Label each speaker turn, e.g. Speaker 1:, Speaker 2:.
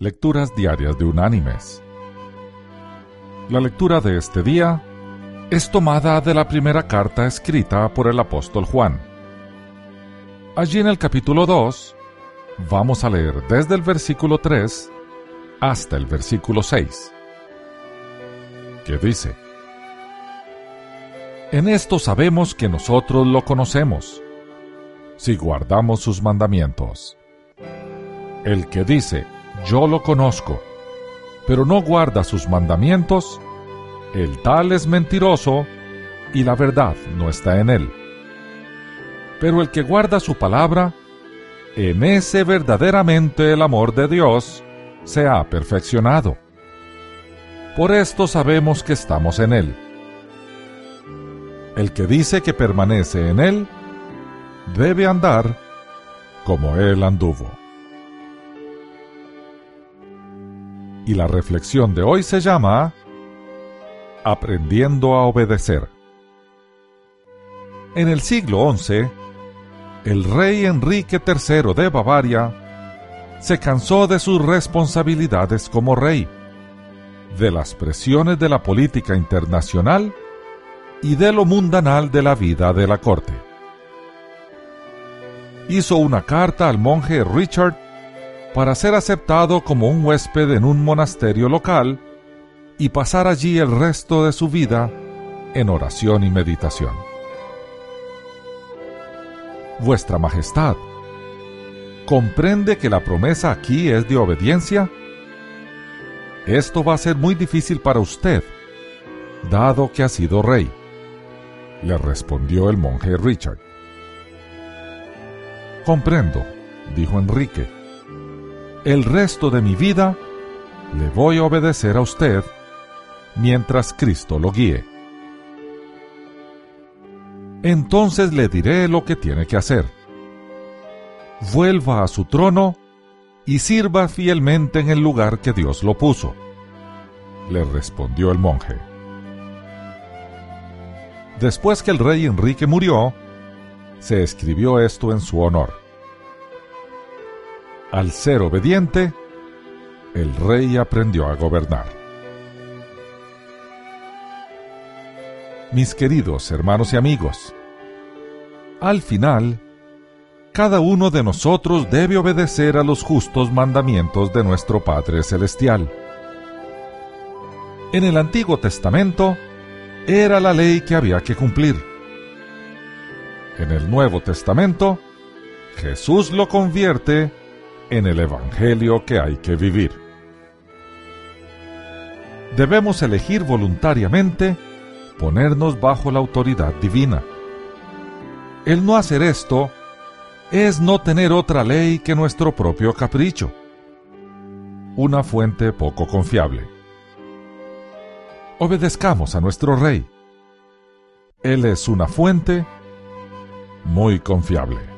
Speaker 1: Lecturas Diarias de Unánimes. La lectura de este día es tomada de la primera carta escrita por el apóstol Juan. Allí en el capítulo 2 vamos a leer desde el versículo 3 hasta el versículo 6, que dice, En esto sabemos que nosotros lo conocemos, si guardamos sus mandamientos. El que dice, yo lo conozco, pero no guarda sus mandamientos, el tal es mentiroso y la verdad no está en él. Pero el que guarda su palabra, en ese verdaderamente el amor de Dios se ha perfeccionado. Por esto sabemos que estamos en Él. El que dice que permanece en Él, debe andar como Él anduvo. Y la reflexión de hoy se llama Aprendiendo a obedecer. En el siglo XI, el rey Enrique III de Bavaria se cansó de sus responsabilidades como rey, de las presiones de la política internacional y de lo mundanal de la vida de la corte. Hizo una carta al monje Richard para ser aceptado como un huésped en un monasterio local y pasar allí el resto de su vida en oración y meditación. Vuestra Majestad, ¿comprende que la promesa aquí es de obediencia? Esto va a ser muy difícil para usted, dado que ha sido rey, le respondió el monje Richard. Comprendo, dijo Enrique el resto de mi vida le voy a obedecer a usted mientras Cristo lo guíe. Entonces le diré lo que tiene que hacer. Vuelva a su trono y sirva fielmente en el lugar que Dios lo puso, le respondió el monje. Después que el rey Enrique murió, se escribió esto en su honor. Al ser obediente, el rey aprendió a gobernar. Mis queridos hermanos y amigos, al final, cada uno de nosotros debe obedecer a los justos mandamientos de nuestro Padre Celestial. En el Antiguo Testamento era la ley que había que cumplir. En el Nuevo Testamento, Jesús lo convierte en el Evangelio que hay que vivir. Debemos elegir voluntariamente ponernos bajo la autoridad divina. El no hacer esto es no tener otra ley que nuestro propio capricho, una fuente poco confiable. Obedezcamos a nuestro Rey. Él es una fuente muy confiable.